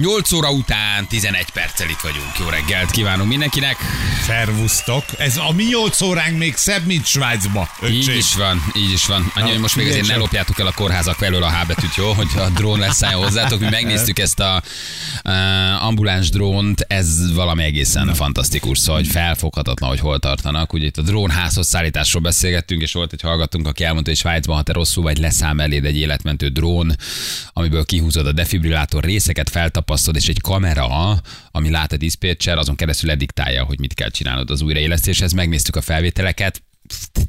8 óra után 11 perccel itt vagyunk. Jó reggelt kívánunk mindenkinek. Szervusztok. Ez a mi 8 óránk még szebb, mint Svájcba. Így öcsém. is van, így is van. Annyi, Na, hogy most még azért ne lopjátok el a kórházak felől a H betűt, jó? Hogy a drón leszálljon hozzátok. Mi megnéztük ezt a uh, ambuláns drónt, ez valami egészen fantasztikus, szóval hogy felfoghatatlan, hogy hol tartanak. Ugye itt a drónházhoz szállításról beszélgettünk, és volt egy hallgatunk, aki elmondta, hogy Svájcban, ha te rosszul vagy, leszáll eléd egy életmentő drón, amiből kihúzod a defibrillátor részeket, feltapasztod, és egy kamera, ami lát a diszpécser, azon keresztül lediktálja, hogy mit kell csinálnod az újraélesztéshez. Megnéztük a felvételeket,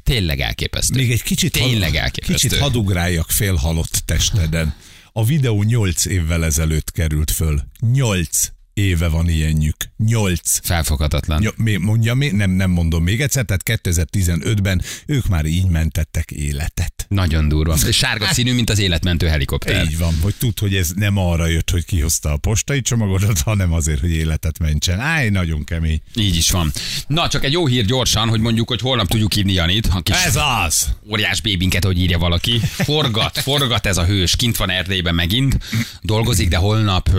tényleg elképesztő. Még egy kicsit, Tényleg elképesztő. kicsit hadugráljak félhalott testeden. A videó 8 évvel ezelőtt került föl. 8 éve van ilyenjük. 8. Felfoghatatlan. Ja, mi, mondja, mi, nem, nem mondom még egyszer, tehát 2015-ben ők már így mentettek életet. Nagyon durva. Sárga színű, mint az életmentő helikopter. Így van, hogy tud, hogy ez nem arra jött, hogy kihozta a postai csomagodat, hanem azért, hogy életet mentsen. Áj, nagyon kemény. Így is van. Na, csak egy jó hír gyorsan, hogy mondjuk, hogy holnap tudjuk hívni Janit, a kis Ez az! óriás bébinket, hogy írja valaki. Forgat, forgat ez a hős, kint van Erdélyben megint, dolgozik, de holnap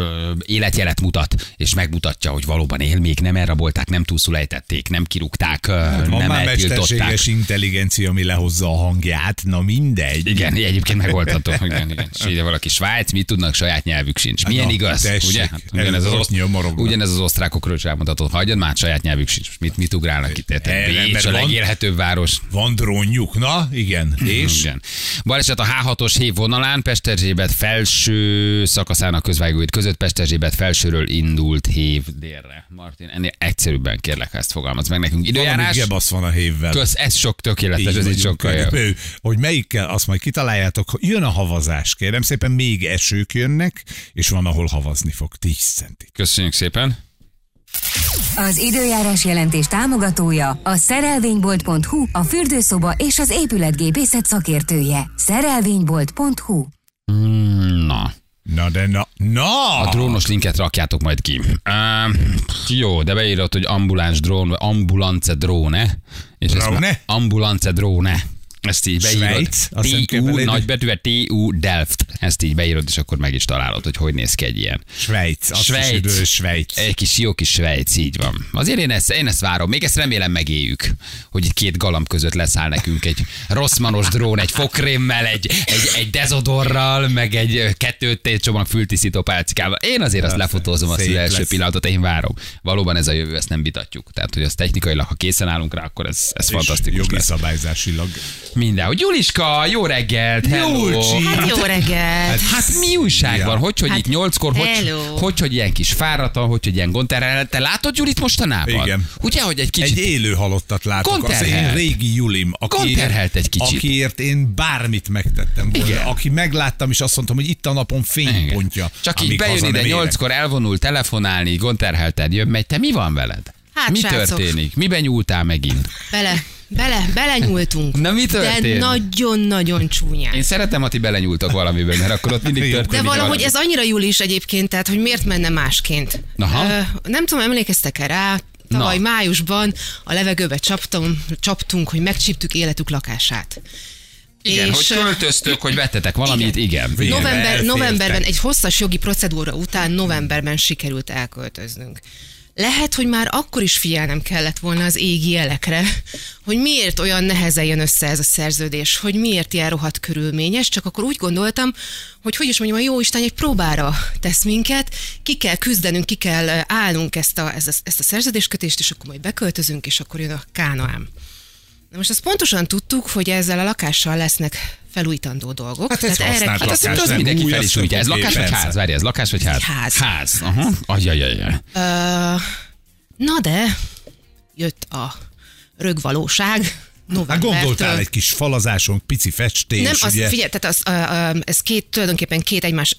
életjelet mutat, és megmutatja, hogy valóban él, még nem elrabolták, nem túlszulejtették, nem kirúgták, Hát Van nem már mesterséges intelligencia, ami lehozza a hangját, na mindegy. Igen, egyébként megoldható. Igen, igen. És ide valaki Svájc, mit tudnak, saját nyelvük sincs. Milyen Na, igaz? tessék, ugye? Hát, ugyanez, az az ugyanez az osztrákokról is elmondható. Hagyjad már, saját nyelvük sincs. Mit, mit ugrálnak itt? Eh, Bécs a legélhetőbb város. Van drónjuk, na igen. És? Igen. Baleset a H6-os hév vonalán, Pesterzsébet felső szakaszának közvágóit között Pesterzsébet felsőről indult hév délre. Martin, ennél egyszerűbben kérlek, ha ezt fogalmaz meg nekünk. Valami Időjárás? gebasz van a hévvel. Kösz, ez sok tökéletes, ez így sokkal jobb. Hogy melyikkel, azt majd kitaláljátok, hogy jön a havazás, kérem szépen, még esők jönnek, és van, ahol havazni fog 10 centit. Köszönjük szépen. Az időjárás jelentés támogatója a szerelvénybolt.hu, a fürdőszoba és az épületgépészet szakértője. Szerelvénybolt.hu Na, Na de na, na! A drónos linket rakjátok majd ki. Uh, jó, de beírod, hogy ambuláns drón, vagy ambulance dróne. És ezt Drone? már- Ambulance dróne. Ezt így beírod. TU, nagybetűvel TU Delft. Ezt így beírod, és akkor meg is találod, hogy hogy néz ki egy ilyen. Svájc, azt Svájc. is Svájc. Egy kis jó kis Svájc, így van. Azért én ezt, én ezt várom. Még ezt remélem megéljük, hogy itt két galamb között leszáll nekünk egy rosszmanos drón, egy fokrémmel, egy, egy, egy dezodorral, meg egy kettőt csomag fültisztító pálcikával. Én azért azt lefotózom azt az első lesz. pillanatot, én várom. Valóban ez a jövő, ezt nem vitatjuk. Tehát, hogy az technikailag, ha készen állunk rá, akkor ez, ez És fantasztikus Jogi lesz. szabályzásilag. Minden. Hogy Juliska, jó reggelt, hello. Hát jó reggelt! Hát mi újság Ja. van? Hogy, hogy Hát, itt nyolckor, hogy, hello. hogy, hogy ilyen kis fáradtan, hogy, hogy ilyen gonterrel. Te látod Julit mostanában? Igen. Ugye, hogy egy kicsit... Egy élő halottat látok. Az Konterhelt. én régi Julim, aki, Konterhelt egy kicsit. akiért én bármit megtettem volna. Igen. Aki megláttam, és azt mondtam, hogy itt a napon fénypontja. Csak így bejön ide nyolckor, elvonul, telefonálni, gonterhelted, jön, megy. Te mi van veled? Hát, mi srácok. történik? Miben nyúltál megint? Bele, bele, belenyúltunk. Na, mi történt? De nagyon-nagyon csúnyán. Én szeretem, ha ti belenyúltok valamiben, mert akkor ott mindig történik De valahogy valami. ez annyira Julis egyébként, tehát hogy miért menne másként. Aha. Ö, nem tudom, emlékeztek-e rá, tavaly Na. májusban a levegőbe csaptam, csaptunk, hogy megcsíptük életük lakását. Igen, és, hogy költöztök, hogy vettetek valamit, igen. igen. November, novemberben, egy hosszas jogi procedúra után novemberben sikerült elköltöznünk. Lehet, hogy már akkor is figyelnem kellett volna az égi jelekre, hogy miért olyan nehezen jön össze ez a szerződés, hogy miért ilyen rohadt körülményes, csak akkor úgy gondoltam, hogy hogy is mondjam, a jó Isten egy próbára tesz minket, ki kell küzdenünk, ki kell állnunk ezt a, ezt a, ezt a szerződéskötést, és akkor majd beköltözünk, és akkor jön a kánoám. Na most azt pontosan tudtuk, hogy ezzel a lakással lesznek felújítandó dolgok. Hát ez használt Hát azt Lakás, az nem mindenki fel is újítja. Ez lakás vagy ház? Várj, ez lakás vagy ház? Ház. Ház, aha. Ajajajaj. Ö, na de jött a rögvalóság. Hát Novembertől. gondoltál egy kis falazáson, pici festés, Nem, az, ugye? figyelj, tehát az, ö, ö, ez két, tulajdonképpen két, egymás,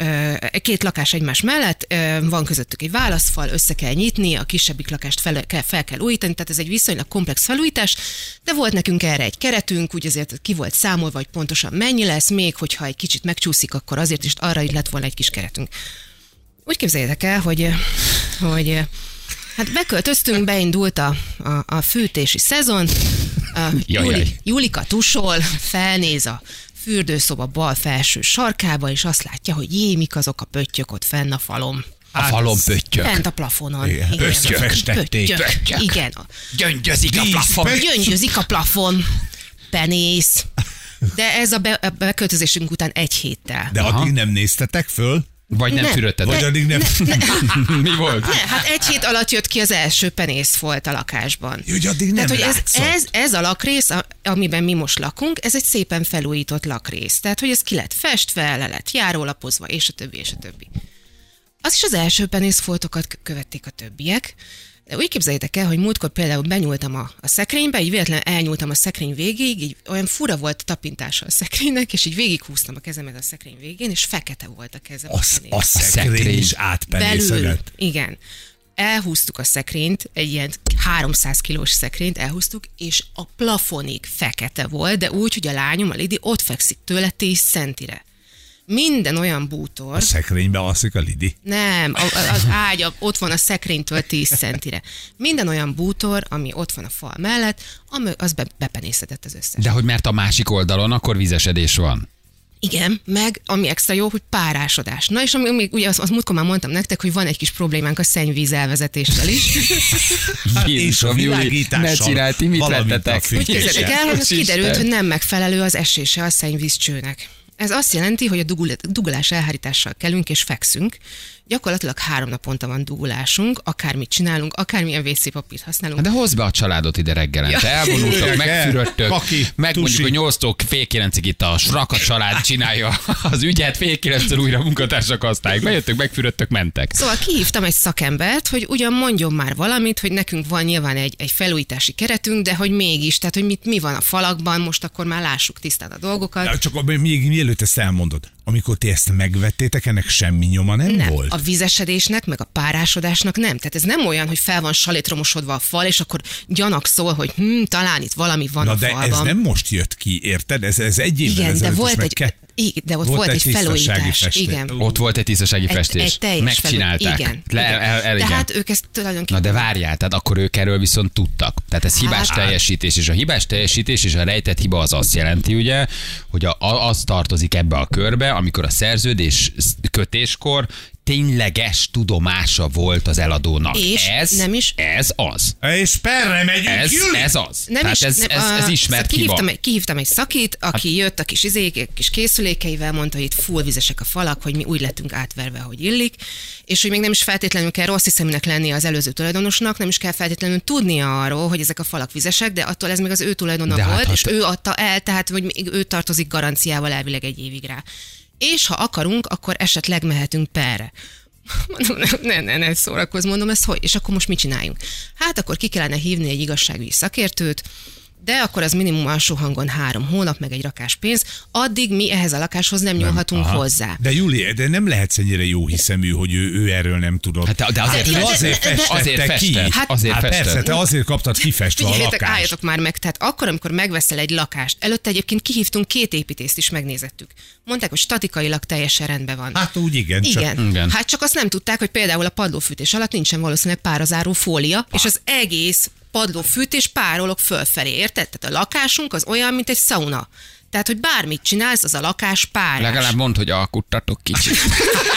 két lakás egymás mellett, van közöttük egy válaszfal, össze kell nyitni, a kisebbik lakást fel, kell, fel kell újítani, tehát ez egy viszonylag komplex felújítás, de volt nekünk erre egy keretünk, úgy azért ki volt számolva, hogy pontosan mennyi lesz, még hogyha egy kicsit megcsúszik, akkor azért is arra így lett volna egy kis keretünk. Úgy képzeljétek el, hogy, hogy Hát beköltöztünk, beindult a, a, a fűtési szezon. A Jaj, Júli, jaj. Julika tusol, felnéz a fürdőszoba bal felső sarkába, és azt látja, hogy jé, mik azok a pöttyök ott fenn a falon. A falon pöttyök. Fent a plafonon. Igen, pöttyök festették. Pöttyök. Pöttyök. Igen. a- Gyöngyözik a plafon. Gyöngyözik a plafon. Penész. De ez a, be, a beköltözésünk után egy héttel. De addig nem néztetek föl? Vagy nem Ne. fürödted? Vagy addig nem... Mi volt? Ne, hát egy hét alatt jött ki az első penész volt a lakásban. Hogy addig nem Tehát, hogy ez, ez, ez a lakrész, amiben mi most lakunk, ez egy szépen felújított lakrész. Tehát, hogy ez ki lett festve, le lett járólapozva, és a többi, és a többi. Az is az első penészfoltokat követték a többiek. De úgy képzeljétek el, hogy múltkor például benyúltam a, a szekrénybe, így véletlenül elnyúltam a szekrény végéig, így olyan fura volt a tapintása a szekrénynek, és így végighúztam a kezemet a szekrény végén, és fekete volt a kezem. a penész. a szekrény is Belül, átpenészedett. igen. Elhúztuk a szekrényt, egy ilyen 300 kilós szekrényt elhúztuk, és a plafonig fekete volt, de úgy, hogy a lányom, a Lidi ott fekszik tőle 10 centire. Minden olyan bútor, A szekrénybe alszik a Lidi. nem, az ágy ott van a szekrénytől 10 centire. Minden olyan bútor, ami ott van a fal mellett, ami- az be, bepenészedett az összes. De hogy mert a másik oldalon akkor vízesedés van. Igen, meg ami extra jó, hogy párásodás. Na és ami, ami ugye azt, azt múltkor már mondtam nektek, hogy van egy kis problémánk a szennyvíz elvezetéssel is. És a világítással. Ne csinálj, ti mit fűtéssel. Képzeljétek el, hogy az kiderült, hogy nem megfelelő az esése a szennyvízcsőnek. Ez azt jelenti, hogy a dugul- dugulás elhárítással kelünk és fekszünk. Gyakorlatilag három naponta van dugulásunk, akármit csinálunk, akármilyen WC papírt használunk. Hát De hozd be a családot ide reggelente. Elvonultok, Jöjjek el. megfürödtök. Tusi. hogy nyolctól fél kilencig itt a Sraka család csinálja az ügyet, fél kilenctől újra munkatársak használják. Bejöttök, megfürödtök, mentek. Szóval kihívtam egy szakembert, hogy ugyan mondjon már valamit, hogy nekünk van nyilván egy, egy felújítási keretünk, de hogy mégis, tehát hogy mit, mi van a falakban, most akkor már lássuk tisztán a dolgokat. De Csak abban még mielőtt ezt elmondod, amikor ti ezt megvettétek, ennek semmi nyoma nem, Nem, volt? a vizesedésnek, meg a párásodásnak nem. Tehát ez nem olyan, hogy fel van salétromosodva a fal, és akkor gyanakszol, hogy hm, talán itt valami van Na a de falban. ez nem most jött ki, érted? Ez, ez egy évvel Igen, de volt egy, ke- igen, de ott volt, egy, tisztasági felújítás. festés. Igen. Ott volt egy tisztasági Egy, festés. egy teljes Megcsinálták. felúj- Igen. Le, igen. el, el, igen. Tehát ők ezt Na tulajdonképpen... de várjál, tehát akkor ők erről viszont tudtak. Tehát ez hibás Hát- teljesítés, és a hibás teljesítés és a rejtett hiba az azt jelenti, ugye, hogy a- az tartozik ebbe a körbe, amikor a szerződés kötéskor tényleges tudomása volt az eladónak. És ez, nem is- ez az. És perre megyünk, Ez, Júli! ez az. Nem Tehát is, ez, nem, ez, ez ismert szóval kihívtam, hiba. egy, kihívtam egy szakit, aki hát, jött a kis, izék, kis készülékeivel, mondta, hogy itt full vizesek a falak, hogy mi úgy lettünk átverve, hogy illik, és hogy még nem is feltétlenül kell rossz hiszeműnek lenni az előző tulajdonosnak, nem is kell feltétlenül tudnia arról, hogy ezek a falak vizesek, de attól ez még az ő tulajdona De hát, volt, ha és te- ő adta el, tehát hogy még ő tartozik garanciával elvileg egy évig rá. És ha akarunk, akkor esetleg mehetünk perre. Mondom, ne, ne, ne, szórakozz, mondom, ez hogy? És akkor most mit csináljunk? Hát akkor ki kellene hívni egy igazságügyi szakértőt, de akkor az minimum alsó hangon három hónap, meg egy rakás pénz, addig mi ehhez a lakáshoz nem nyúlhatunk Aha. hozzá. De Júli, de nem lehetsz ennyire jó hiszemű, hogy ő, ő erről nem tudott. Hát de- azért- de- azért de- de- festette azért ki. festett, Hát- azért hát festett. persze, te azért kaptad kifestve a lakást. álljatok már meg, tehát akkor, amikor megveszel egy lakást, előtte egyébként kihívtunk két építést is megnézettük. Mondták, hogy statikailag teljesen rendben van. Hát úgy igen, csak Igen. Igen. Hát csak azt nem tudták, hogy például a padlófűtés alatt nincsen valószínűleg párazáró fólia, és az egész padlófűtés párolog fölfelé, érted? Tehát a lakásunk az olyan, mint egy sauna. Tehát, hogy bármit csinálsz, az a lakás párás. Legalább mondd, hogy alkuttatok kicsit.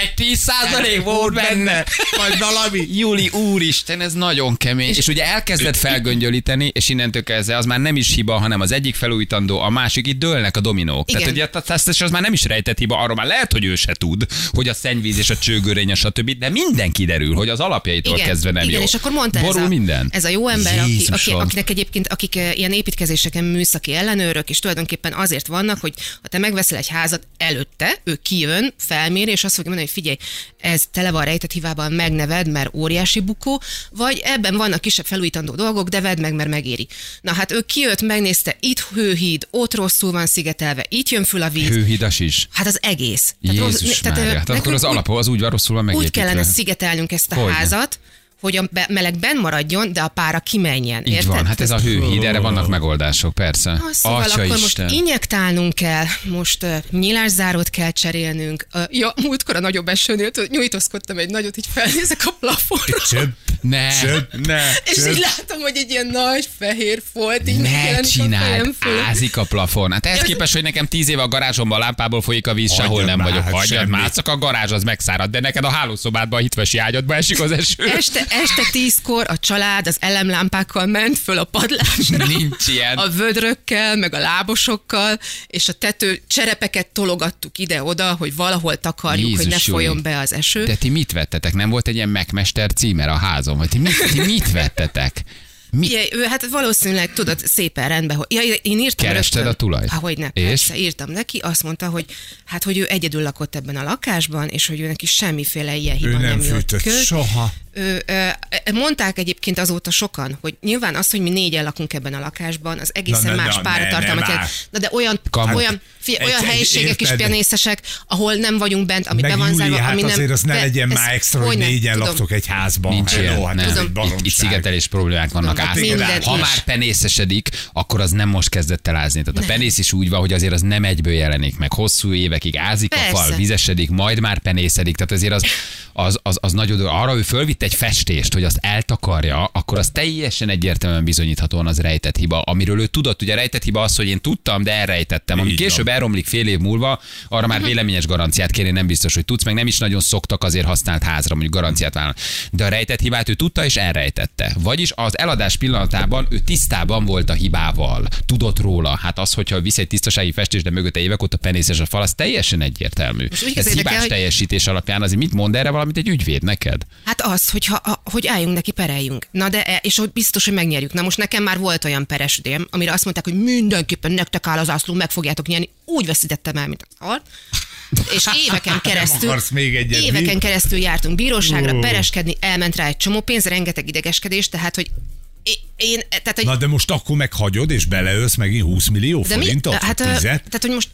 Egy 10 százalék volt benne. Vagy valami. Júli, úristen, ez nagyon kemény. És ugye elkezdett felgöngyölíteni, és innentől kezdve az már nem is hiba, hanem az egyik felújítandó, a másik, itt dőlnek a dominók. Igen. Tehát ugye ezt, az már nem is rejtett hiba, arról már lehet, hogy ő se tud, hogy a szennyvíz és a csőgörény, a stb. De minden kiderül, hogy az alapjaitól kezdve nem igen, jó. és akkor mondta ez Borul a, minden. ez a jó ember, aki, aki, akinek egyébként, akik eh, ilyen építkezéseken műszaki ellenőrök, és tulajdonképpen azért vannak, hogy ha te megveszel egy házat előtte, ő kijön, felméri, és azt fogja mondani, hogy figyelj, ez tele van rejtett hibában, megneved, mert óriási bukó, vagy ebben vannak kisebb felújítandó dolgok, de vedd meg, mert megéri. Na hát ő kijött, megnézte, itt hőhíd, ott rosszul van szigetelve, itt jön föl a víz. Hőhidas is. Hát az egész. Jézus rossz- Mária, ö, tehát akkor az úgy- alap az úgy van rosszul van úgy megépítve. kellene szigetelnünk ezt a Hogyne. házat, hogy a meleg benn maradjon, de a pára kimenjen. Így érted? van, hát ez a hőhíd, erre vannak megoldások, persze. Ah, Szóval Atya akkor Isten. most injektálnunk kell, most uh, nyilászárót kell cserélnünk. Uh, ja, múltkor a nagyobb esőnél nyújtózkodtam egy nagyot, így felnézek a plafonra. Csöpp, Ne, csöpp, ne. És így látom, hogy egy ilyen nagy fehér folt így Ne a csináld, ázik a plafon. Hát ehhez Ez- képest, hogy nekem tíz éve a garázsomban a lámpából folyik a víz, Hagyjad sehol nem már, vagyok. hát Hagyjad már, csak a garázs az megszárad, de neked a hálószobádban, a hitvesi ágyadba esik az eső. Este, este tízkor a család az elemlámpákkal ment föl a padlásra. Nincs ilyen. A vödrökkel, meg a lábosokkal, és a tető cserepeket tologattuk ide-oda, hogy valahol takarjuk, hogy ne Jézus, folyjon be az eső. De ti mit vettetek? Nem volt egy ilyen megmester címer a házon? Vagy ti mit, ti mit vettetek? Mi? Ő, hát valószínűleg tudod, szépen rendben, hogy ja, én írtam Kerested rögtön. a tulajt? Ahogy ne, És? persze, írtam neki, azt mondta, hogy hát, hogy ő egyedül lakott ebben a lakásban, és hogy ő neki semmiféle ilyen hiba ő nem jött fűtött kö. soha. Mondták egyébként azóta sokan, hogy nyilván az, hogy mi négyen lakunk ebben a lakásban, az egészen Na, na, más páratartalmat jelent. Na de olyan, Kamu. olyan, fi, Egy- olyan egy- helyiségek is érted? penészesek, ahol nem vagyunk bent, ami Meg be van zárva, hát ami nem... azért az ne legyen ez már extra, hogy négyen tudom. laktok egy házban. Nincs Hello, ilyen, hát nem. egy Itt, itt szigetelés problémák vannak. Mindent Ha is. már penészesedik, akkor az nem most kezdett el ázni. Tehát a penész is úgy van, hogy azért az nem egyből jelenik meg. Hosszú évekig ázik a fal, vizesedik, majd már penészedik. Tehát azért az, az, az, az nagyon. Arra ő fölvitt egy festést, hogy azt eltakarja, akkor az teljesen egyértelműen bizonyíthatóan az rejtett hiba. Amiről ő tudott, ugye a rejtett hiba az, hogy én tudtam, de elrejtettem. Ami később elromlik fél év múlva, arra már véleményes garanciát kérni nem biztos, hogy tudsz, meg nem is nagyon szoktak azért használt házra, mondjuk garanciát vállalni. De a rejtett hibát ő tudta és elrejtette. Vagyis az eladás pillanatában ő tisztában volt a hibával, tudott róla. Hát az, hogyha visz egy tisztasági festés, de mögötte évek óta penészes a fal, az teljesen egyértelmű. Ez hibás hogy- teljesítés alapján azért mit mond erre valamit egy ügyvéd neked? Hát az, hogy, ha, hogy álljunk neki, pereljünk. Na de, e- és hogy biztos, hogy megnyerjük. Na most nekem már volt olyan peres ügyem, amire azt mondták, hogy mindenképpen nektek áll az ászló, meg fogjátok nyerni. Úgy veszítettem el, mint a szart. És éveken keresztül, még egyet, mi? éveken keresztül jártunk bíróságra, pereskedni, elment rá egy csomó pénz, rengeteg idegeskedés, tehát, hogy én, én tehát, hogy Na de most akkor meghagyod, és beleölsz megint 20 millió de mi, forintot? hát, ö, Tizet? tehát, hogy most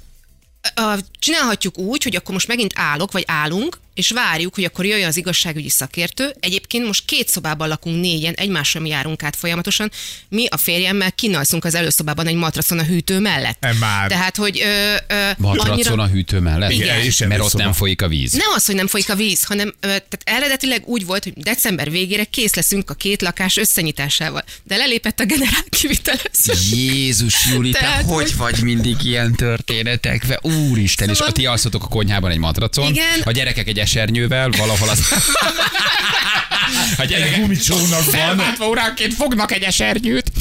csinálhatjuk úgy, hogy akkor most megint állok, vagy állunk, és várjuk, hogy akkor jöjjön az igazságügyi szakértő. Egyébként most két szobában lakunk négyen, egymásra járunk át folyamatosan. Mi a férjemmel kinalszunk az előszobában egy matracon a hűtő mellett. E már. Tehát, hogy ö, ö, Matracon a hűtő mellett? Igen. és Mert ott előszoba. nem folyik a víz. nem az, hogy nem folyik a víz, hanem ö, tehát eredetileg úgy volt, hogy december végére kész leszünk a két lakás összenyitásával. De lelépett a generál kivitelező. Jézus Júli, te Tehát, hogy hogy- vagy mindig ilyen történetekbe? Úristen, és Szóval- ti alszotok a konyhában egy matracon, Igen. a gyerekek egy esernyővel, valahol az... A Egy gyerekek gumicsónak van. felváltva óránként fognak egy esernyőt.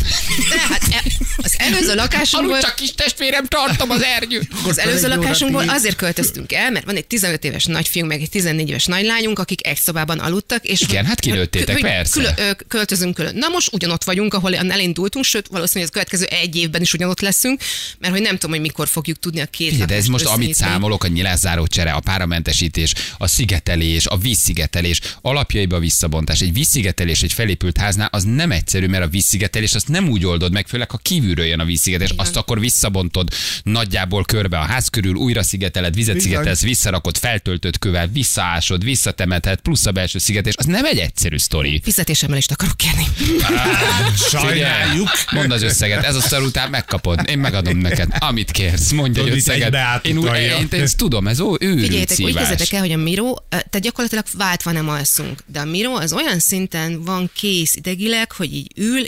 Tehát e, az előző lakásunkból... Aludj csak kis testvérem, tartom az ernyőt. Az előző lakásunkból azért költöztünk el, mert van egy 15 éves nagyfiunk, meg egy 14 éves nagylányunk, akik egy szobában aludtak. És Igen, hát kinőttétek, persze. Külön, költözünk külön. Na most ugyanott vagyunk, ahol elindultunk, sőt valószínűleg az következő egy évben is ugyanott leszünk, mert hogy nem tudom, hogy mikor fogjuk tudni a két Figyelj, de ez most, amit számolok, a nyilászáró csere, a páramentesítés, a szigetelés, a vízszigetelés, alapjaiba a visszabontás. Egy vízszigetelés egy felépült háznál az nem egyszerű, mert a vízszigetelés azt nem úgy oldod meg, főleg ha kívülről jön a vízszigetelés, azt akkor visszabontod nagyjából körbe a ház körül, újra szigeteled, vizet Bizony. szigetelsz, visszarakod, feltöltött kövel, visszaásod, visszatemeted, plusz a belső szigetelés. Az nem egy egyszerű sztori. Fizetésemelést akarok kérni. Sajnáljuk. Mondd az összeget, ez a szar után megkapod. Én megadom neked, amit kérsz. Mondj egy összeget. egybe Én, úgy, én, én, ezt tudom, ez őrült Figyeljétek, úgy képzeljétek el, hogy a Miro, tehát gyakorlatilag váltva nem alszunk, de a Miro az olyan szinten van kész idegileg, hogy így ül,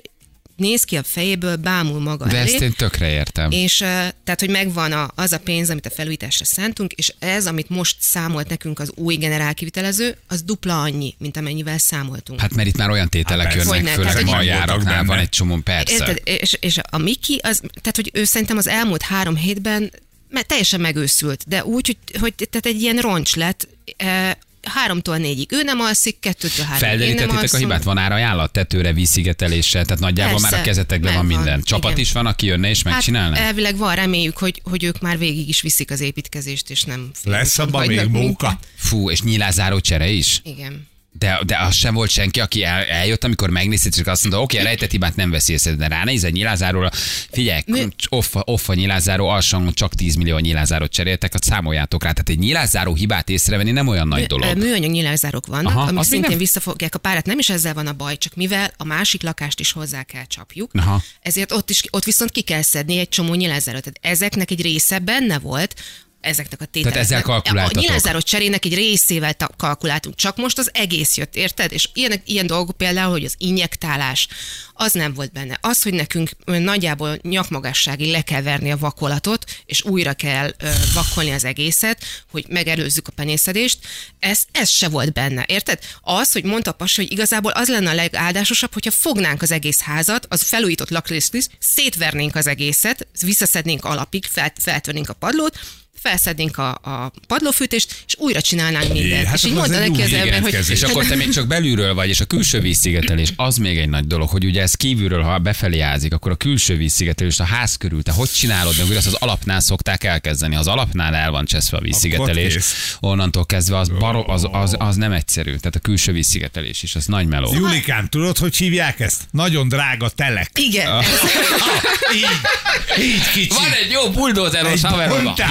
néz ki a fejéből, bámul maga De elé. ezt én tökre értem. És tehát, hogy megvan a, az a pénz, amit a felújításra szántunk, és ez, amit most számolt nekünk az új generál kivitelező, az dupla annyi, mint amennyivel számoltunk. Hát mert itt már olyan tételek Hát jönnek, Hogyne, főleg tehát, a járaknál van egy csomó, persze. Érted? És, és a Miki, az, tehát, hogy ő szerintem az elmúlt három hétben mert teljesen megőszült, de úgy, hogy, hogy tehát egy ilyen roncs lett, háromtól négyig ő nem alszik, kettőtől háromig Felderítettétek a hibát? Van árajánlat tetőre, vízszigeteléssel, tehát nagyjából Persze, már a kezetekben van minden. Csapat igen. is van, aki jönne és megcsinálná? Hát elvileg van, reméljük, hogy, hogy ők már végig is viszik az építkezést, és nem Lesz abban még móka? Fú, és nyilázáró csere is? Igen. De, de az sem volt senki, aki el, eljött, amikor megnézted, csak azt mondta, oké, okay, rejtett hibát nem veszi észre, de ránéz nyilázáróra, figyelj, Mi- off, off a nyilázáró, alsóhangon csak 10 millió nyilázárot cseréltek, azt számoljátok rá. Tehát egy nyilázáró hibát észrevenni nem olyan nagy Mű- dolog. Műanyag nyilázárók vannak, Aha, amik szintén nem- visszafogják a párat. Nem is ezzel van a baj, csak mivel a másik lakást is hozzá kell csapjuk, Aha. ezért ott, is, ott viszont ki kell szedni egy csomó nyilázárót. Tehát ezeknek egy része benne volt, ezeknek a tételeknek. ezzel kalkuláltatok. A nyilázáró cserének egy részével kalkuláltunk, csak most az egész jött, érted? És ilyen, ilyen dolgok például, hogy az injektálás, az nem volt benne. Az, hogy nekünk nagyjából nyakmagasságig le kell verni a vakolatot, és újra kell ö, vakolni az egészet, hogy megelőzzük a penészedést, ez, ez se volt benne, érted? Az, hogy mondta a pasi, hogy igazából az lenne a legáldásosabb, hogyha fognánk az egész házat, az felújított lakrészt, szétvernénk az egészet, visszaszednénk alapig, fel, feltörnénk a padlót, felszednénk a, a padlófűtést, és újra csinálnánk mindent. hát és így mondta neki az ember, hogy. És akkor te még csak belülről vagy, és a külső vízszigetelés, az még egy nagy dolog, hogy ugye ez kívülről, ha befelé ázik, akkor a külső vízszigetelés, a ház körül, te hogy csinálod, meg ugye azt az alapnál szokták elkezdeni. Az alapnál el van cseszve a vízszigetelés, onnantól kezdve az, baro, az, az, az, nem egyszerű. Tehát a külső vízszigetelés is, az nagy meló. Julikám, tudod, hogy hívják ezt? Nagyon drága telek. igen, Ah. így, így kicsi. Van egy jó buldózeros haverom. bontás.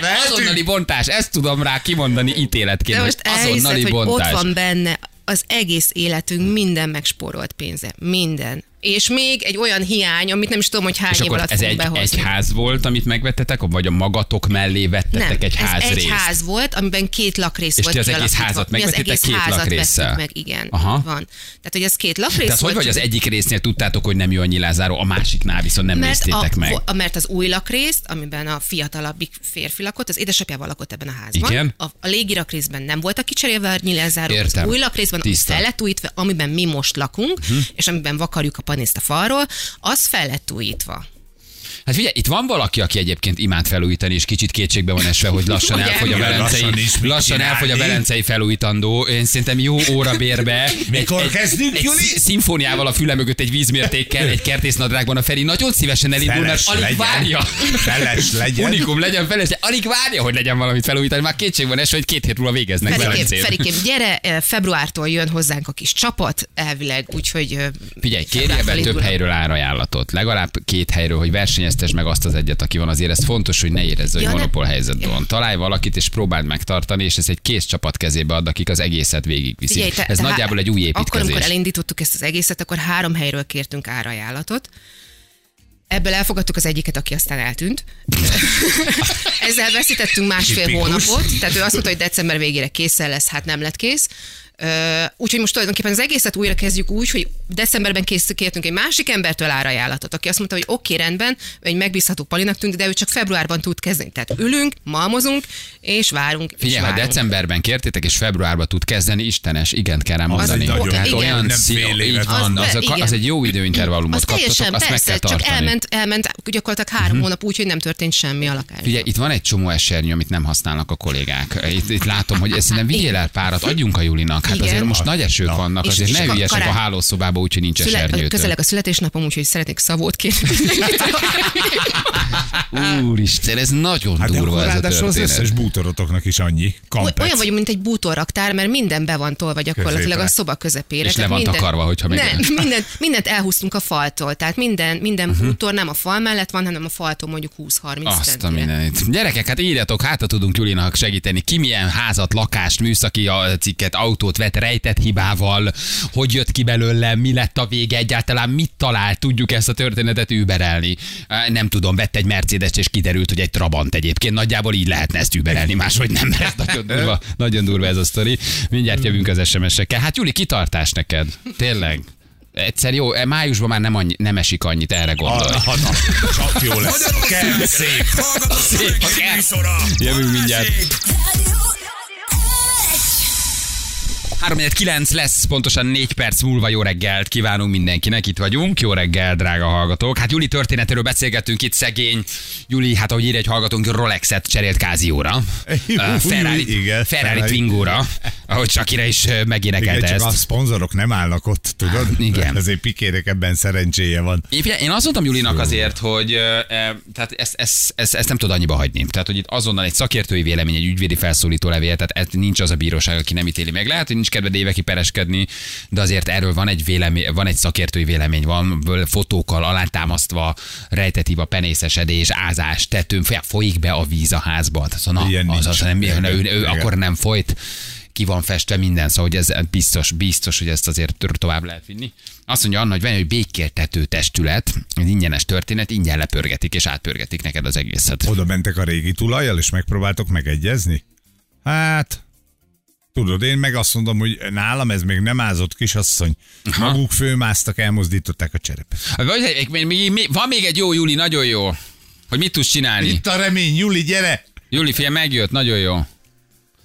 Vehetünk. azonnali bontás. Ezt tudom rá kimondani ítéletként. de most elhiszed, hogy bontás. ott van benne az egész életünk minden megspórolt pénze. Minden. És még egy olyan hiány, amit nem is tudom, hogy hány És év alatt ez egy, behozni. egy ház volt, amit megvettetek, vagy a magatok mellé vettetek nem, egy ez ház egy ház volt, amiben két lakrész És volt ti az egész házat megvettétek egész két lakrésszel? meg, igen. Aha. Van. Tehát, hogy ez két lakrész Tehát hogy volt. vagy az egyik résznél tudtátok, hogy nem jó a nyilázáró, a másiknál viszont nem mert, néztétek a, meg? a, mert az új lakrészt, amiben a fiatalabbik férfi lakott, az édesapjával lakott ebben a házban. Igen. A, a légi lakrészben nem voltak kicserélve a nyilázáró, Értem. az új lakrészben, fel lett újítva, amiben mi most lakunk, uh-huh. és amiben vakarjuk a panészt a falról, az fel lett újítva. Hát figyelj, itt van valaki, aki egyébként imád felújítani, és kicsit kétségbe van esve, hogy lassan elfogy a velencei, lassan elfogy a velencei felújítandó. Én szerintem jó óra bérbe. Mikor egy, kezdünk, egy, Juli? egy szimfóniával a füle mögött egy vízmértékkel, egy kertésznadrágban a Feri nagyon szívesen elindul, mert Feles alig legyen. várja. Feles legyen. Unikum legyen feles, alig várja, hogy legyen valamit felújítani. Már kétség van esve, hogy két hét múlva végeznek Ferikém. Ferikém, gyere, eh, februártól jön hozzánk a kis csapat, elvileg, úgyhogy... eh, Figyelj, kérj ebben több helyről árajánlatot. Legalább két helyről, hogy versenyeztes meg azt az egyet, aki van. Azért ez fontos, hogy ne érezze, hogy Ja, monopól helyzetben van. Találj valakit, és próbáld megtartani, és ez egy kész csapat kezébe ad, akik az egészet végigviszik. Figyelj, te- ez te- nagyjából egy új Akkor, építkezés. amikor elindítottuk ezt az egészet, akkor három helyről kértünk árajánlatot. Ebből elfogadtuk az egyiket, aki aztán eltűnt. Ezzel veszítettünk másfél hónapot, tehát ő azt mondta, hogy december végére készen lesz, hát nem lett kész. Úgyhogy most tulajdonképpen az egészet újra kezdjük úgy, hogy decemberben kész, kértünk egy másik embertől árajánlatot, aki azt mondta, hogy oké, okay, rendben, egy megbízható palinak tűnt, de ő csak februárban tud kezdeni. Tehát ülünk, malmozunk, és várunk. és Figyelj, ha várunk. decemberben kértétek, és februárban tud kezdeni, Istenes, igent kell rám Az mondani. olyan így van, Az az, be- a- igen. az egy jó időintervallumot az kaptatok, teljesen azt meg persze, kell csak tartani. Mhm. elment, elment gyakorlatilag három uh-huh. hónap úgy, hogy nem történt semmi a lakásban. Figyelj, itt van egy csomó esernyő, amit nem használnak a kollégák. Itt, itt látom, hogy ezt nem vigyél el párat, adjunk a Julinak. Hát Igen. azért most nagy esők Na. vannak, És- azért és ne a ügyesek a hálószobába, úgyhogy nincs Szület, esernyőtől. közeleg a születésnapom, úgyhogy szeretnék szavót kérni. Úristen, ez nagyon Hát de durva ez a ráadásul az történet. összes bútorotoknak is annyi. Kampec. Olyan vagyunk, mint egy bútorraktár, mert minden be van tolva gyakorlatilag Középre. a szoba közepére. És le van minden, takarva, hogyha meg- Nem, mindent, mindent elhúztunk a faltól. Tehát minden, minden Mhm. uh-huh. bútor nem a fal mellett van, hanem a faltól mondjuk 20-30 Azt a mindenit. Gyerekek, hát írjatok, hát tudunk Julinak segíteni. Ki milyen házat, lakást, műszaki a cikket, autót vett rejtett hibával, hogy jött ki belőle, mi lett a vége, egyáltalán mit talált, tudjuk ezt a történetet überelni. Nem tudom, vett egy mercedes és kiderült, hogy egy Trabant egyébként. Nagyjából így lehetne ezt überelni, máshogy nem, mert ez nagyon durva, nagyon durva ez a sztori. Mindjárt jövünk az SMS-ekkel. Hát Juli, kitartás neked. Tényleg. Egyszer jó, e, májusban már nem, annyi, nem esik annyit, erre gondolj. Ah, na, csak jó lesz. Kell szép. Hallgatott a Szép. Jövünk mindjárt. Balázsék. 3-9 lesz, pontosan 4 perc múlva jó reggelt kívánunk mindenkinek, itt vagyunk. Jó reggel, drága hallgatók. Hát Juli történetéről beszélgettünk itt, szegény. Juli, hát ahogy ír egy hallgatónk, Rolexet cserélt Kázióra. Uh, Ferrari, Igen, Ferrari Ferrari. Twingóra, ahogy Shakira is ö, Igen, megénekelte csak a ezt. szponzorok nem állnak ott, tudod? igen. Ezért Pikének ebben szerencséje van. Én, én azt mondtam Julinak azért, hogy e, tehát ezt, ezt, ezt, ezt, nem tud annyiba hagyni. Tehát, hogy itt azonnal egy szakértői vélemény, egy ügyvédi felszólító levél, tehát ez nincs az a bíróság, aki nem ítéli meg. Lehet, hogy nincs kedved évekig pereskedni, de azért erről van egy vélemény, van egy szakértői vélemény, van fotókkal alátámasztva, rejtetív a penészesedés, ázás, tetőn, folyik be a víz a házba. Az, na, Ilyen az, az, nem, ő, ő, ő, akkor nem folyt ki van festve minden, szóval hogy ez biztos, biztos, hogy ezt azért tovább lehet vinni. Azt mondja Anna, hogy van egy békéltető testület, egy ingyenes történet, ingyen lepörgetik és átpörgetik neked az egészet. Oda mentek a régi tulajjal, és megpróbáltok megegyezni? Hát, tudod, én meg azt mondom, hogy nálam ez még nem ázott kisasszony. Maguk főmásztak, elmozdították a cserepet. Még, van még egy jó Juli, nagyon jó. Hogy mit tudsz csinálni? Itt a remény, Juli, gyere! Juli, fél megjött, nagyon jó.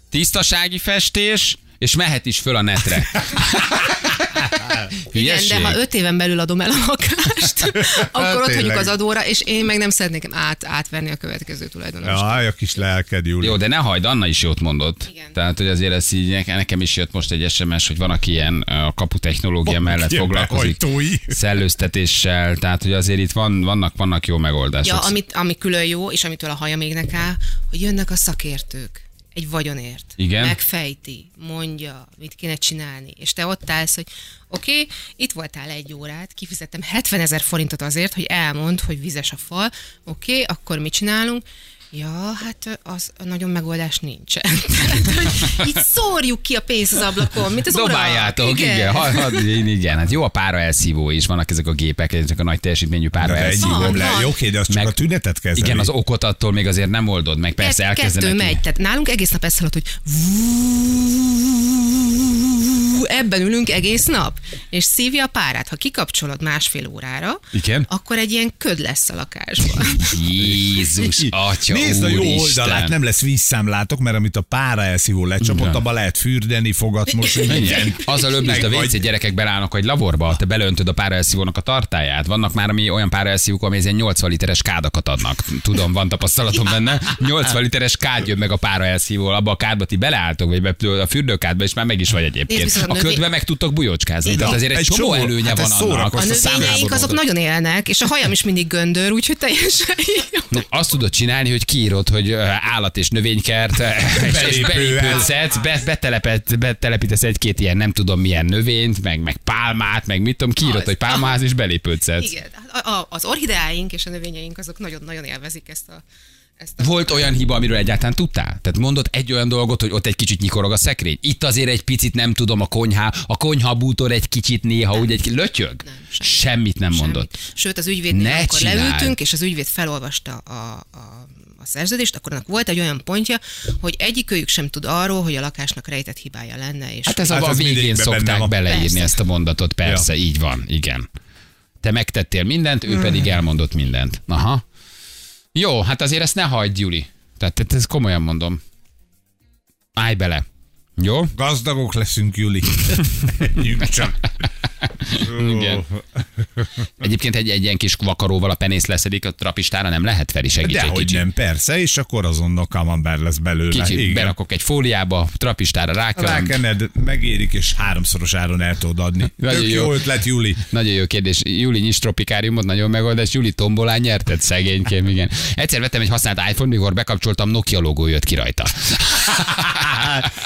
Tisztasági festés, és mehet is föl a netre. Igen, de ha öt éven belül adom el a lakást, akkor ott hagyjuk Tényleg. az adóra, és én meg nem szeretnék át, átvenni a következő tulajdonost. Jaj, a kis lelked, Juli. Jó, de ne hagyd, Anna is jót mondott. Igen. Tehát, hogy azért ez így, nekem- is jött most egy SMS, hogy van, aki ilyen a kapu technológia mellett ilyen foglalkozik. behajtói. Szellőztetéssel, tehát, hogy azért itt van, vannak, vannak jó megoldások. Ja, amit, ami külön jó, és amitől a haja még áll, hogy jönnek a szakértők egy vagyonért. Igen. Megfejti, mondja, mit kéne csinálni. És te ott állsz, hogy oké, okay, itt voltál egy órát, kifizettem 70 ezer forintot azért, hogy elmond, hogy vizes a fal. Oké, okay, akkor mit csinálunk? Ja, hát az nagyon megoldás nincsen. Tehát, hogy így szórjuk ki a pénzt az ablakon, mint az Dobáljátok, urak. igen, igen, ha, ha, igen, igen. Hát jó a pára elszívó is, vannak ezek a gépek, ezek a nagy teljesítményű pára De elszívó. Van, le. van. Jó, oké, de az csak Meg- a tünetet kezeli. Igen, az okot attól még azért nem oldod meg, persze Kett- elkezdenek. Kettő megy, tehát nálunk egész nap ez hallott, hogy ebben ülünk egész nap, és szívja a párát. Ha kikapcsolod másfél órára, Igen. akkor egy ilyen köd lesz a lakásban. Jézus, atya, Nézd a jó úristen. oldalát, nem lesz vízszámlátok, mert amit a pára elszívó lecsapott, Igen. abba lehet fürdeni, fogatmosni. Igen. Az a löblist a Meg WC gyerekek belállnak egy laborba, te belöntöd a páraelszívónak a tartáját. Vannak már ami olyan páraelszívók, ami ilyen 80 literes kádakat adnak. Tudom, van tapasztalatom benne. 80 literes kád jön meg a páraelszívó, abba a kádba ti beleálltok, vagy be, a fürdőkádba, és már meg is vagy egyébként. A A ködbe meg tudtok bujócskázni. Tehát azért egy Egy csomó csomó- előnye hát van annak. A a növényeink azok nagyon élnek, és a hajam is mindig göndör, úgyhogy teljesen jó. Azt tudod csinálni, hogy kiírod, hogy állat és növénykert, és, belépődsz, be, betelepet, betelepítesz egy-két ilyen nem tudom milyen növényt, meg, meg pálmát, meg mit tudom, kiírod, Az. hogy pálmaház, és belépődsz. Igen, a, a, az orhideáink és a növényeink azok nagyon-nagyon élvezik ezt a, ezt a Volt olyan hiba, amiről egyáltalán tudtál? Tehát mondott egy olyan dolgot, hogy ott egy kicsit nyikorog a szekrény. Itt azért egy picit nem tudom, a konyhá, a konyha bútor egy kicsit néha úgy egy lötyög. Nem, semmi. Semmit nem Semmit. mondott. Sőt, az ügyvédnél, Ne amikor csináld. leültünk, és az ügyvéd felolvasta a, a szerződést, akkor annak volt egy olyan pontja, hogy egyikőjük sem tud arról, hogy a lakásnak rejtett hibája lenne. És Hát ez Hát a, végén szokták beleírni Persze. ezt a mondatot, persze, Ja. így van, igen. Te megtettél mindent, ő Hmm. pedig elmondott mindent. Aha. Jó, hát azért ezt ne hagyd, Juli. Tehát tehát ezt komolyan mondom. Állj bele. Jó? Gazdagok leszünk, Juli. Együnk csak. Igen. Egyébként egy, egy ilyen kis vakaróval a penész leszedik, a trapistára nem lehet Feri segíts De hogy nem, persze, és akkor azonnal camembert lesz belőle. Kicsit Igen. berakok egy fóliába, trapistára rákelem. Rákened, megérik, és háromszoros áron el tudod adni. Nagyon Tök jó. jó ötlet, Juli. Nagyon jó kérdés. Júli nyis tropikáriumot, nagyon megoldás. Júli tombolán nyerted, szegénykém, igen. Egyszer vettem egy használt iPhone, mikor bekapcsoltam, Nokia logó jött ki rajta.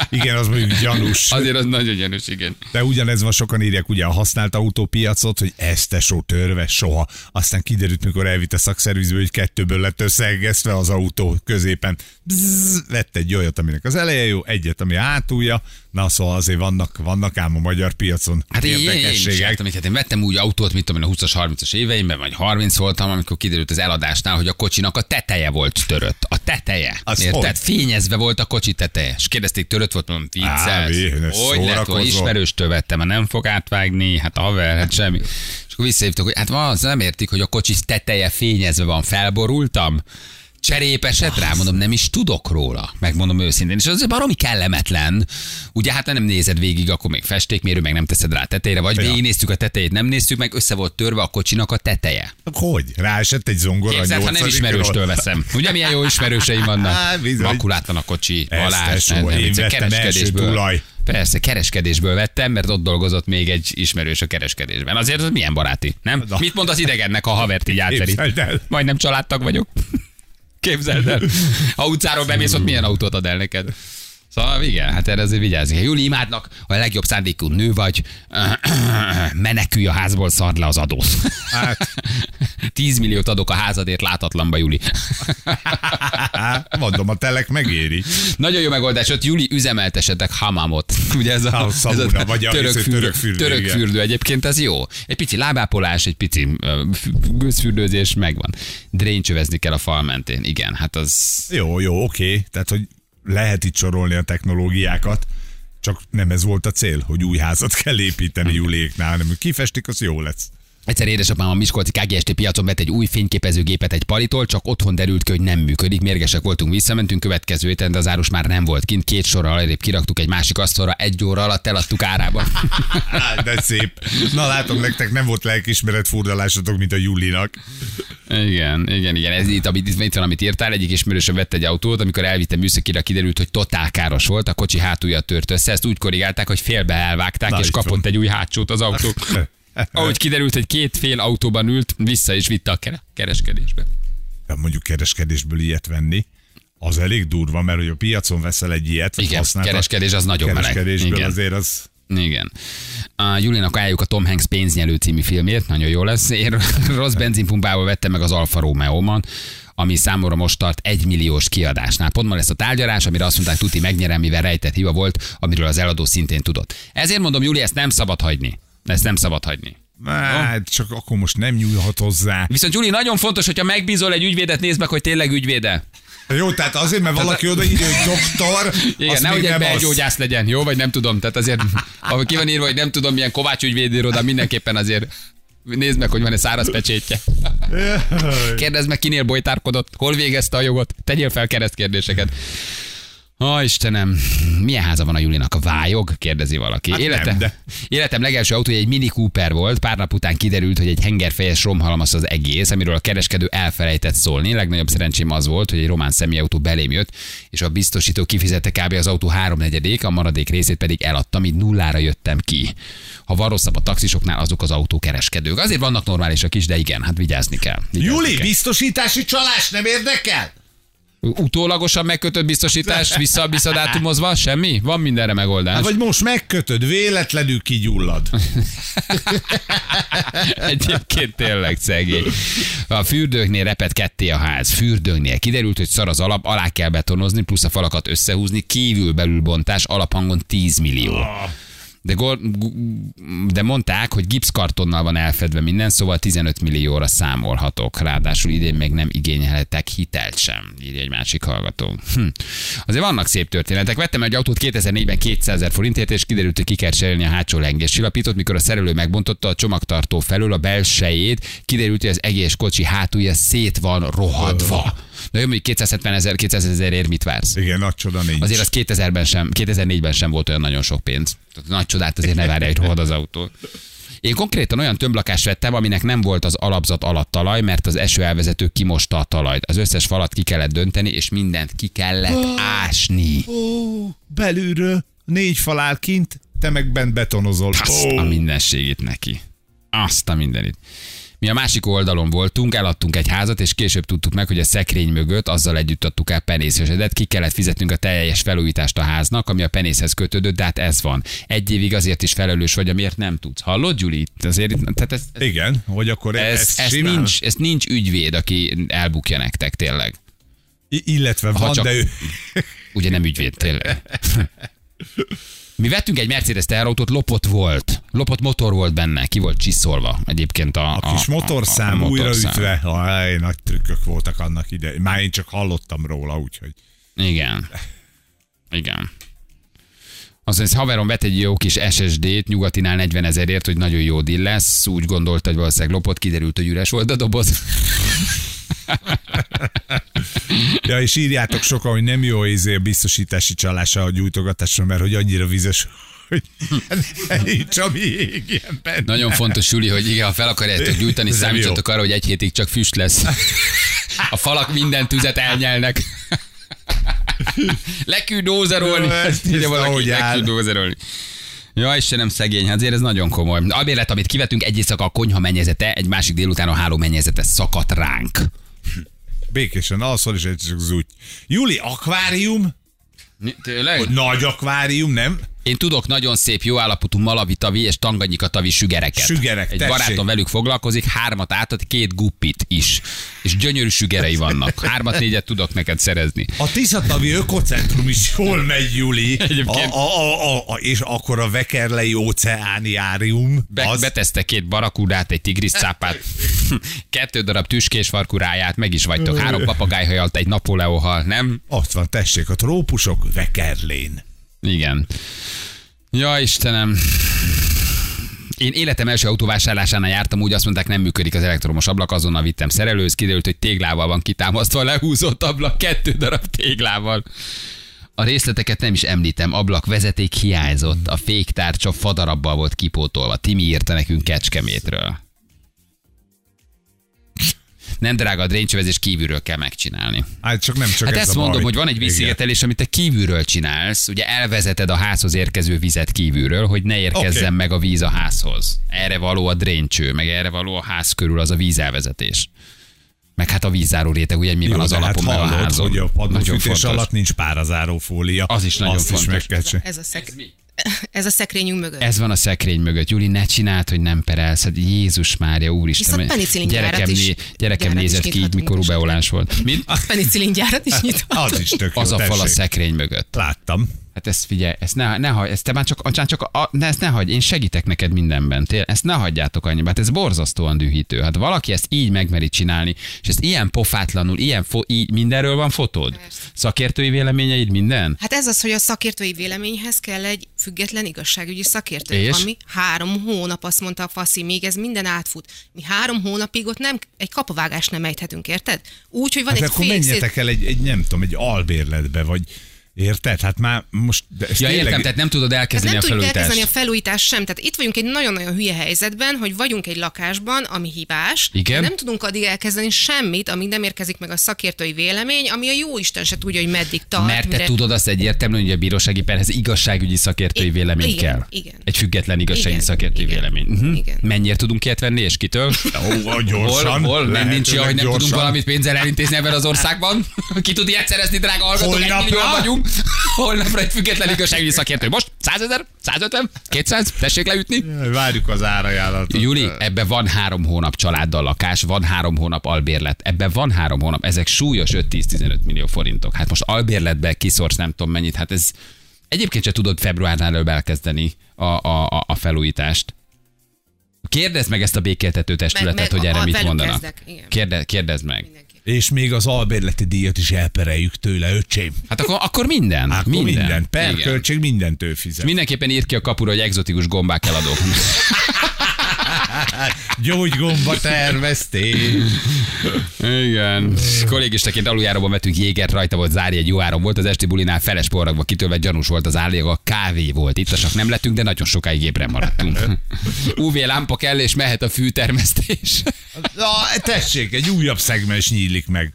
Igen, az mondjuk gyanús. Azért az nagyon gyanús, igen. De ugyanez van, sokan írják ugye a használt autópiacot, hogy ez tesó törve soha. Aztán kiderült, mikor elvitte szakszervizbe, hogy kettőből lett összeegesztve az autó középen. Bzzz, vett egy olyat, aminek az eleje jó, egyet, ami hátulja. Na szóval azért vannak, vannak ám a magyar piacon Hát én, én, én, érdekességek. jártam, hát én vettem úgy autót, mit tudom én, a 20-as, 30-as éveimben, vagy 30 voltam, amikor kiderült az eladásnál, hogy a kocsinak a teteje volt törött. A teteje. Az Érted? hogy? Fényezve volt a kocsi teteje. És kérdezték, törött volt, mondom, viccelsz. Hogy lett ismerőstől vettem, nem fog átvágni, hát haver, hát semmi. És akkor visszahívtak, hogy hát van, nem értik, hogy a kocsi teteje fényezve van, felborultam. Cserép esett rá, mondom, nem is tudok róla, megmondom őszintén. És az baromi kellemetlen. Ugye hát nem nézed végig, akkor még festékmérő, meg nem teszed rá a tetejére, vagy Ja. végignéztük a tetejét, nem néztük meg, össze volt törve a kocsinak a teteje. Hogy? Ráesett egy zongora Képzeld, ha nem ismerőstől veszem. Ugye milyen jó ismerőseim vannak? Bizony. Makulátlan a kocsi, Balázs, én vettem első tulaj. Persze, kereskedésből vettem, mert ott dolgozott még egy ismerős a kereskedésben. Azért az milyen baráti, nem? Na. Mit mond az idegennek, ha a havert így átverít? Majdnem családtag vagyok. Képzeld el. Ha utcáról bemész, ott milyen autót ad el neked? Szóval igen, hát erre azért vigyázni. kell. Júli imádnak, ha a legjobb szándékú nő vagy, menekülj a házból, szard le az adót. Hát. 10 milliót adok a házadért látatlanba, Júli. Mondom, a telek megéri. Nagyon jó megoldás, ott Júli üzemeltesetek hamamot. Ugye ez a, ez a vagy török, fürdő, török fürdő, török fürdő egyébként, ez jó. Egy pici lábápolás, egy pici gőzfürdőzés, megvan. Dréncsövezni kell a fal mentén. Igen, hát az... Jó, jó, oké. Tehát, hogy lehet itt sorolni a technológiákat, csak nem ez volt a cél, hogy új házat kell építeni Juliéknál, hanem kifestik, az jó lesz. Egyszer édesapám a Miskolci KGST piacon vett egy új fényképezőgépet egy palitól, csak otthon derült ki, hogy nem működik. Mérgesek voltunk, visszamentünk következő héten, de az árus már nem volt kint. Két sorral alébb kiraktuk egy másik asztalra, egy óra alatt eladtuk árába. De szép. Na látom, nektek nem volt lelkismeret furdalásotok, mint a Julinak. Igen, igen, igen. Ez itt, amit, itt van, amit írtál. Egyik ismerősöm vett egy autót, amikor elvitte műszakira, kiderült, hogy totál káros volt. A kocsi hátulja tört össze. Ezt úgy korrigálták, hogy félbe elvágták, Na, és kapott van. egy új hátsót az autó. Ahogy kiderült, hogy két fél autóban ült, vissza is vitte a kere- kereskedésbe. Mondjuk kereskedésből ilyet venni, az elég durva, mert hogy a piacon veszel egy ilyet, vagy Igen, kereskedés az nagyon meleg. Kereskedésből Igen. azért az... Igen. A Julinak ajánljuk a Tom Hanks pénznyelő című filmét, nagyon jó lesz. Én rossz benzinpumpával vettem meg az Alfa Romeo-man, ami számomra most tart egy milliós kiadásnál. Pont ma lesz a tárgyalás, amire azt mondták, tuti megnyerem, mivel rejtett hiba volt, amiről az eladó szintén tudott. Ezért mondom, Juli, ezt nem szabad hagyni. Ezt nem szabad hagyni. Hát, csak akkor most nem nyúlhat hozzá. Viszont Juli, nagyon fontos, hogyha megbízol egy ügyvédet, nézd meg, hogy tényleg ügyvéde. Jó, tehát azért, mert valaki odaírja, hogy doktor, Igen, nehogy egy belgyógyász legyen, jó? Vagy nem tudom. Tehát azért, ha ki van írva, hogy nem tudom, milyen Kovács ügyvédiroda, mindenképpen azért nézd meg, hogy van-e száraz pecsétje. Kérdezd meg, kinél bolytárkodott, hol végezte a jogot, tegyél fel keresztkérdéseket. Ó, Istenem, milyen háza van a Julinak? A vályog? Kérdezi valaki. Hát nem, Életem, de- életem legelső autója egy Mini Cooper volt, pár nap után kiderült, hogy egy hengerfejes romhalmasz az egész, amiről a kereskedő elfelejtett szólni. Legnagyobb szerencsém az volt, hogy egy román személyautó belém jött, és a biztosító kifizette kb. az autó háromnegyedék, a maradék részét pedig eladtam, így nullára jöttem ki. Ha van rosszabb a taxisoknál, azok az autókereskedők. Azért vannak normálisak is, de igen, hát vigyázni kell. Vigyázni Juli, kell. biztosítási csalás nem érdekel? Utólagosan megkötött biztosítás, vissza, visszadátumozva, semmi? Van mindenre megoldás. Hát, vagy most megkötöd, véletlenül kigyullad. Egyébként tényleg szegény. A fürdőknél repet ketté a ház. Fürdőknél kiderült, hogy szar az alap, alá kell betonozni, plusz a falakat összehúzni, kívül belül bontás, alaphangon 10 millió. De, gu- de mondták, hogy gipszkartonnal van elfedve minden, szóval 15 millióra számolhatok. Ráadásul idén még nem igényelhetek hitelt sem, írja egy másik hallgató. Hm. Azért vannak szép történetek. Vettem egy autót 2004-ben 200 ezer forintért, és kiderült, hogy ki kell cserélni a hátsó lengéscsillapítót, mikor a szerelő megbontotta a csomagtartó felől a belsejét, kiderült, hogy az egész kocsi hátulja szét van rohadva. Na jó, mondjuk 270 ezer, 200 ezerért mit vársz? Igen, nagy csoda nincs. Azért az 2000-ben sem, 2004-ben sem volt olyan nagyon sok pénz. Tehát nagy csodát azért ne várja, hogy rohad az autó. Én konkrétan olyan tömblakást vettem, aminek nem volt az alapzat alatt talaj, mert az eső elvezető kimosta a talajt. Az összes falat ki kellett dönteni, és mindent ki kellett ásni. Ó, belülről négy fal áll kint, te meg bent betonozol. Azt a mindenségét neki. Azt a mindenit. Mi a másik oldalon voltunk, eladtunk egy házat, és később tudtuk meg, hogy a szekrény mögött azzal együtt adtuk el penészesedet, ki kellett fizetnünk a teljes felújítást a háznak, ami a penészhez kötődött, de hát ez van. Egy évig azért is felelős vagy, amiért nem tudsz. Hallod, Gyuri? Azért, tehát ez, Igen, hogy akkor ez, ez, ez, nincs, ez nincs ügyvéd, aki elbukja nektek tényleg. I- Illetve van, csak- de ő... Ugye nem ügyvéd, tényleg. Mi vettünk egy Mercedes teherautót, lopott volt. Lopott motor volt benne, ki volt csiszolva egyébként a, A kis motorszám a újraütve, aj, nagy trükkök voltak annak ide. Már én csak hallottam róla, úgyhogy. Igen. Igen. Aztán haverom vett egy jó kis SSD-t, nyugatinál 40 ezerért, hogy nagyon jó deal lesz. Úgy gondolta, hogy valószínűleg lopott, kiderült, hogy üres volt a doboz. Ja, és írjátok sokan, hogy nem jó izé a biztosítási csalása a gyújtogatásra, mert hogy annyira vizes, hogy nincs a még ilyen benne. Nagyon fontos, Juli, hogy igen, ha fel akarjátok gyújtani, számítsatok arra, hogy egy hétig csak füst lesz. A falak minden tüzet elnyelnek. Leküld dózerolni. Jó, Ezt írja valaki, ahogy áll. leküld dózerolni. Ja, Istenem, szegény, hát azért ez nagyon komoly. A bérlet, amit kivetünk, egy éjszaka a konyha mennyezete, egy másik délután a háló mennyezete szakadt ránk. Békésen alszol, és egy csak zúgy. Júli, akvárium? Tényleg? Hogy nagy akvárium, nem? Én tudok nagyon szép, jó állapotú malavitavi és tanganyikatavi sügereket. Sügerek, Egy tessék. barátom velük foglalkozik, hármat átad, két guppit is. És gyönyörű sügerei vannak. Hármat, négyet tudok neked szerezni. A Tiszatavi Ökocentrum is hol megy, Juli? Egyébként- a, a, a, a, és akkor a Vekerlei óceániárium. Be, az, Betesztek két barakúdát, egy tigriszcápát, kettő darab tüskés farkuráját, meg is vagytok. Három papagájhajalt, egy napóleóhal, nem? Ott van, tessék, a trópusok Vekerlén. Igen. Ja, Istenem. Én életem első autóvásárlásánál jártam, úgy azt mondták, nem működik az elektromos ablak, azonnal vittem szerelőhöz, kiderült, hogy téglával van kitámasztva a lehúzott ablak, kettő darab téglával. A részleteket nem is említem, ablak vezeték hiányzott, a féktárcsa fadarabbal volt kipótolva. Timi írta nekünk Kecskemétről. Nem drága a dréncsövezés, kívülről kell megcsinálni. Hát csak nem csak Hát ez ezt a mondom, baj. hogy van egy vízszigetelés, amit te kívülről csinálsz, ugye elvezeted a házhoz érkező vizet kívülről, hogy ne érkezzen Oké. meg a víz a házhoz. Erre való a dréncső, meg erre való a ház körül az a vízelvezetés. Meg hát a vízzáró réteg, ugye mi Jó, van az de alapon, hát meg a hallod, házon. hogy a padlófűtés alatt nincs párazáró fólia. Az is nagyon Azt fontos. Is meg kell csinálni. Ez a, szek... ez a szekrényünk mögött. Ez van a szekrény mögött. Juli, ne csináld, hogy nem perelsz. Hát Jézus Mária, úristen. Viszont penicillin gyerekem, is- gyerekem nézett ki, így, mikor rubeolás volt. Mit? Penicillin gyárat is nyitva. Az is tök jó, Az a fal a szekrény mögött. Láttam. Hát ezt figyelj, ezt ne, ne hagyj, ezt te már csak, csak, csak a, ne, ezt ne hagyj, én segítek neked mindenben, tél, ezt ne hagyjátok annyiba, hát ez borzasztóan dühítő. Hát valaki ezt így megmeri csinálni, és ezt ilyen pofátlanul, ilyen fo, így mindenről van fotód? Szakértői véleményeid minden? Hát ez az, hogy a szakértői véleményhez kell egy független igazságügyi szakértő. És? Ami három hónap, azt mondta a Faszi, még ez minden átfut. Mi három hónapig ott nem, egy kapavágást nem ejthetünk, érted? Úgy, hogy van Hát egy akkor fék menjetek el egy, egy, nem tudom, egy albérletbe, vagy érted? Hát már most... De Ja, tényleg- értem, tehát nem tudod Tehát elkezdeni nem a tudjuk felújítást. elkezdeni a felújítást sem. Tehát itt vagyunk egy nagyon-nagyon hülye helyzetben, hogy vagyunk egy lakásban, ami hibás. Igen. Nem tudunk addig elkezdeni semmit, amíg nem érkezik meg a szakértői vélemény, ami a jó Isten se tudja, hogy meddig tart. Mert te mire- tudod azt egyértelműen, hogy a bírósági perhez igazságügyi szakértői I- vélemény igen, kell. igen. Egy független igazságügyi Igen, szakértői igen, vélemény. Uh-huh. igen. Mennyire tudunk ilyet venni, és kitől? Ó, gyorsan. Hol, hol? Nem nincs ilyen, hogy nem gyorsan. tudunk valamit pénzzel elintézni ebben az országban? Ki tud ilyet szerezni, drága hallgatók? Egy Holnapra? Vagyunk. Holnapra egy független igazságügyi szakértő. Most 100 ezer? 150? 200? Tessék leütni? Várjuk az árajánlatot. Júli, ebbe van három hónap családdal lakás, van három hónap albérlet, ebbe van három hónap, ezek súlyos 5-10-15 millió forintok. Hát most albérletbe kiszorsz nem tudom mennyit, hát ez egyébként se tudod februárnál előbb elkezdeni a, a, a, a felújítást. Kérdezd meg ezt a békéltető testületet, meg hogy a- erre a- mit mondanak. Kérde, kérdezd meg. Mindenki. És még az albérleti díjat is elpereljük tőle, öcsém. Hát akkor, akkor minden. Akkor minden. minden. Per Igen. költség mindent ő fizet. Mindenképpen írt ki a kapura, hogy egzotikus gombák eladók. Gyógygomba tervezték. Igen. Kollégistaként aluljáróban vettünk jégert, rajta volt zárja, egy jó áram volt, az esti bulinál feles porrakba kitölve gyanús volt az állék, a kávé volt. Itt csak nem lettünk, de nagyon sokáig ébren maradtunk. UV lámpa kell, és mehet a fűtermesztés. Na, tessék, egy újabb szegmens nyílik meg.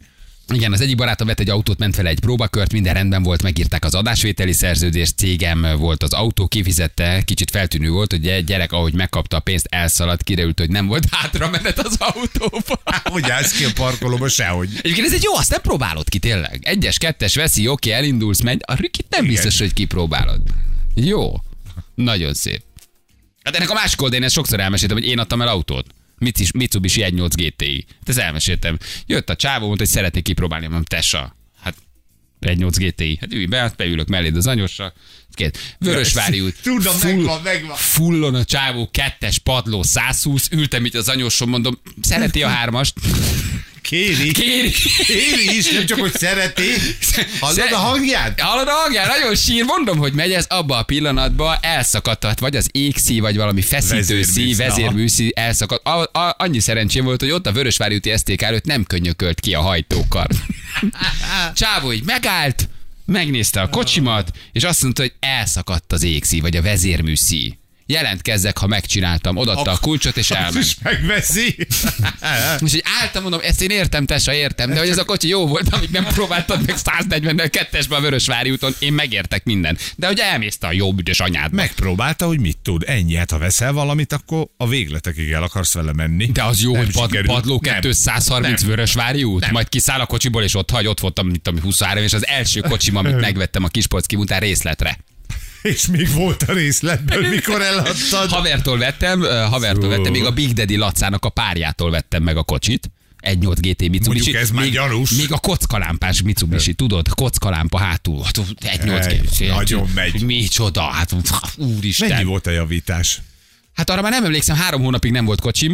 Igen, az egyik barátom vett egy autót, ment vele egy próbakört, minden rendben volt, megírták az adásvételi szerződést, cégem volt az autó, kifizette, kicsit feltűnő volt, hogy egy gyerek, ahogy megkapta a pénzt, elszaladt, kiderült, hogy nem volt hátra menet az autóba. Hogy állsz ki a parkolóba, sehogy. Egyébként ez egy jó, azt nem próbálod ki tényleg. Egyes, kettes veszi, oké, elindulsz, megy. A rükit nem Igen. biztos, hogy kipróbálod. Jó. Nagyon szép. Hát ennek a másik oldalán ezt sokszor elmeséltem, hogy én adtam el autót. Mitsubishi Mitsubishi 1.8 GTI. Ezt elmeséltem. Jött a csávó, mondta, hogy szeretnék kipróbálni, mondom, tessa. Hát 1.8 GTI. Hát ülj be, hát beülök melléd az anyosra. Két. Vörösvári út. Tudom, megvan, megvan. Fullon a csávó, kettes padló, 120. Ültem itt az anyosom, mondom, szereti a hármast. Kéri. Kéri. Kéri is, nem csak, hogy szereti. Hallod a hangját? Hallod a hangját? Nagyon sír. Mondom, hogy megy ez abba a pillanatban elszakadhat, vagy az égszí, vagy valami feszítőszí, Vezérműszí, aha. vezérműszí elszakad. A, a, annyi szerencsém volt, hogy ott a Vörösvári úti STK előtt nem könnyökölt ki a hajtókar. Csávó így megállt, megnézte a kocsimat, és azt mondta, hogy elszakadt az égszí, vagy a vezérműszí. Jelentkezzek, ha megcsináltam. Odaadta a kulcsot, és elment. is megveszi. És hogy álltam, mondom, ezt én értem, tesa, értem, de hogy ez a kocsi jó volt, amíg nem próbáltad meg 140-nel kettesbe a Vörösvári úton, én megértek minden. De hogy elmész te a jó büdös anyád. Megpróbálta, hogy mit tud. Ennyi, hát ha veszel valamit, akkor a végletekig el akarsz vele menni. De az jó, Nem hogy pad, padló Nem. 230 Nem. Vörösvári út, Nem. majd kiszáll a kocsiból, és ott hagy, ott voltam, mit tudom, 23, és az első kocsim, amit megvettem a Kispolcki után részletre. És még volt a részletből, mikor eladtad. Havertól vettem, havertól vettem, még a Big Daddy Lacának a párjától vettem meg a kocsit. 1.8 GT Mitsubishi. Mondjuk ez már még, gyanús. még a kockalámpás Mitsubishi, tudod, kockalámpa hátul. 1.8 Egy, GT. nagyon megy. Micsoda, hát úristen. Mennyi volt a javítás? Hát arra már nem emlékszem, három hónapig nem volt kocsim.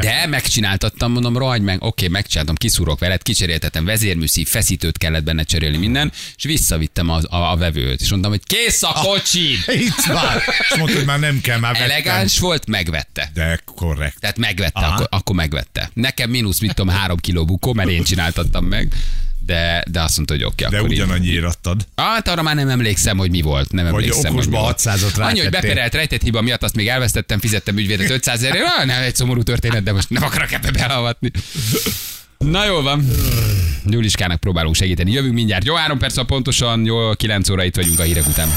De megcsináltattam, mondom, rohagy meg, oké, megcsináltam, kiszúrok veled, kicseréltetem vezérműszív, feszítőt kellett benne cserélni minden, és visszavittem a, a, a vevőt, és mondtam, hogy kész a kocsid! Itt már. És mondta, hogy már nem kell, már vettem. Elegáns volt, megvette. De korrekt. Tehát megvette, Aha. akkor, akkor megvette. Nekem mínusz, mit tudom, három kiló bukó, mert én csináltattam meg. De, de azt mondta, hogy oké, De akkor így. ugyanannyiért adtad. Hát arra már nem emlékszem, hogy mi volt. Nem Vagy emlékszem, hogy mi volt. 600-ot Annyi, hogy beperelt rejtett hiba miatt, azt még elvesztettem, fizettem ügyvédet 500 ezerért. Ah, nem, egy szomorú történet, de most nem akarok ebbe beleavatni. Na jól van. Gyuliskának próbálunk segíteni. Jövünk mindjárt. Jó, három perc, pontosan, jó, 9 óra itt vagyunk a hírek után.